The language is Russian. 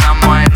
на мой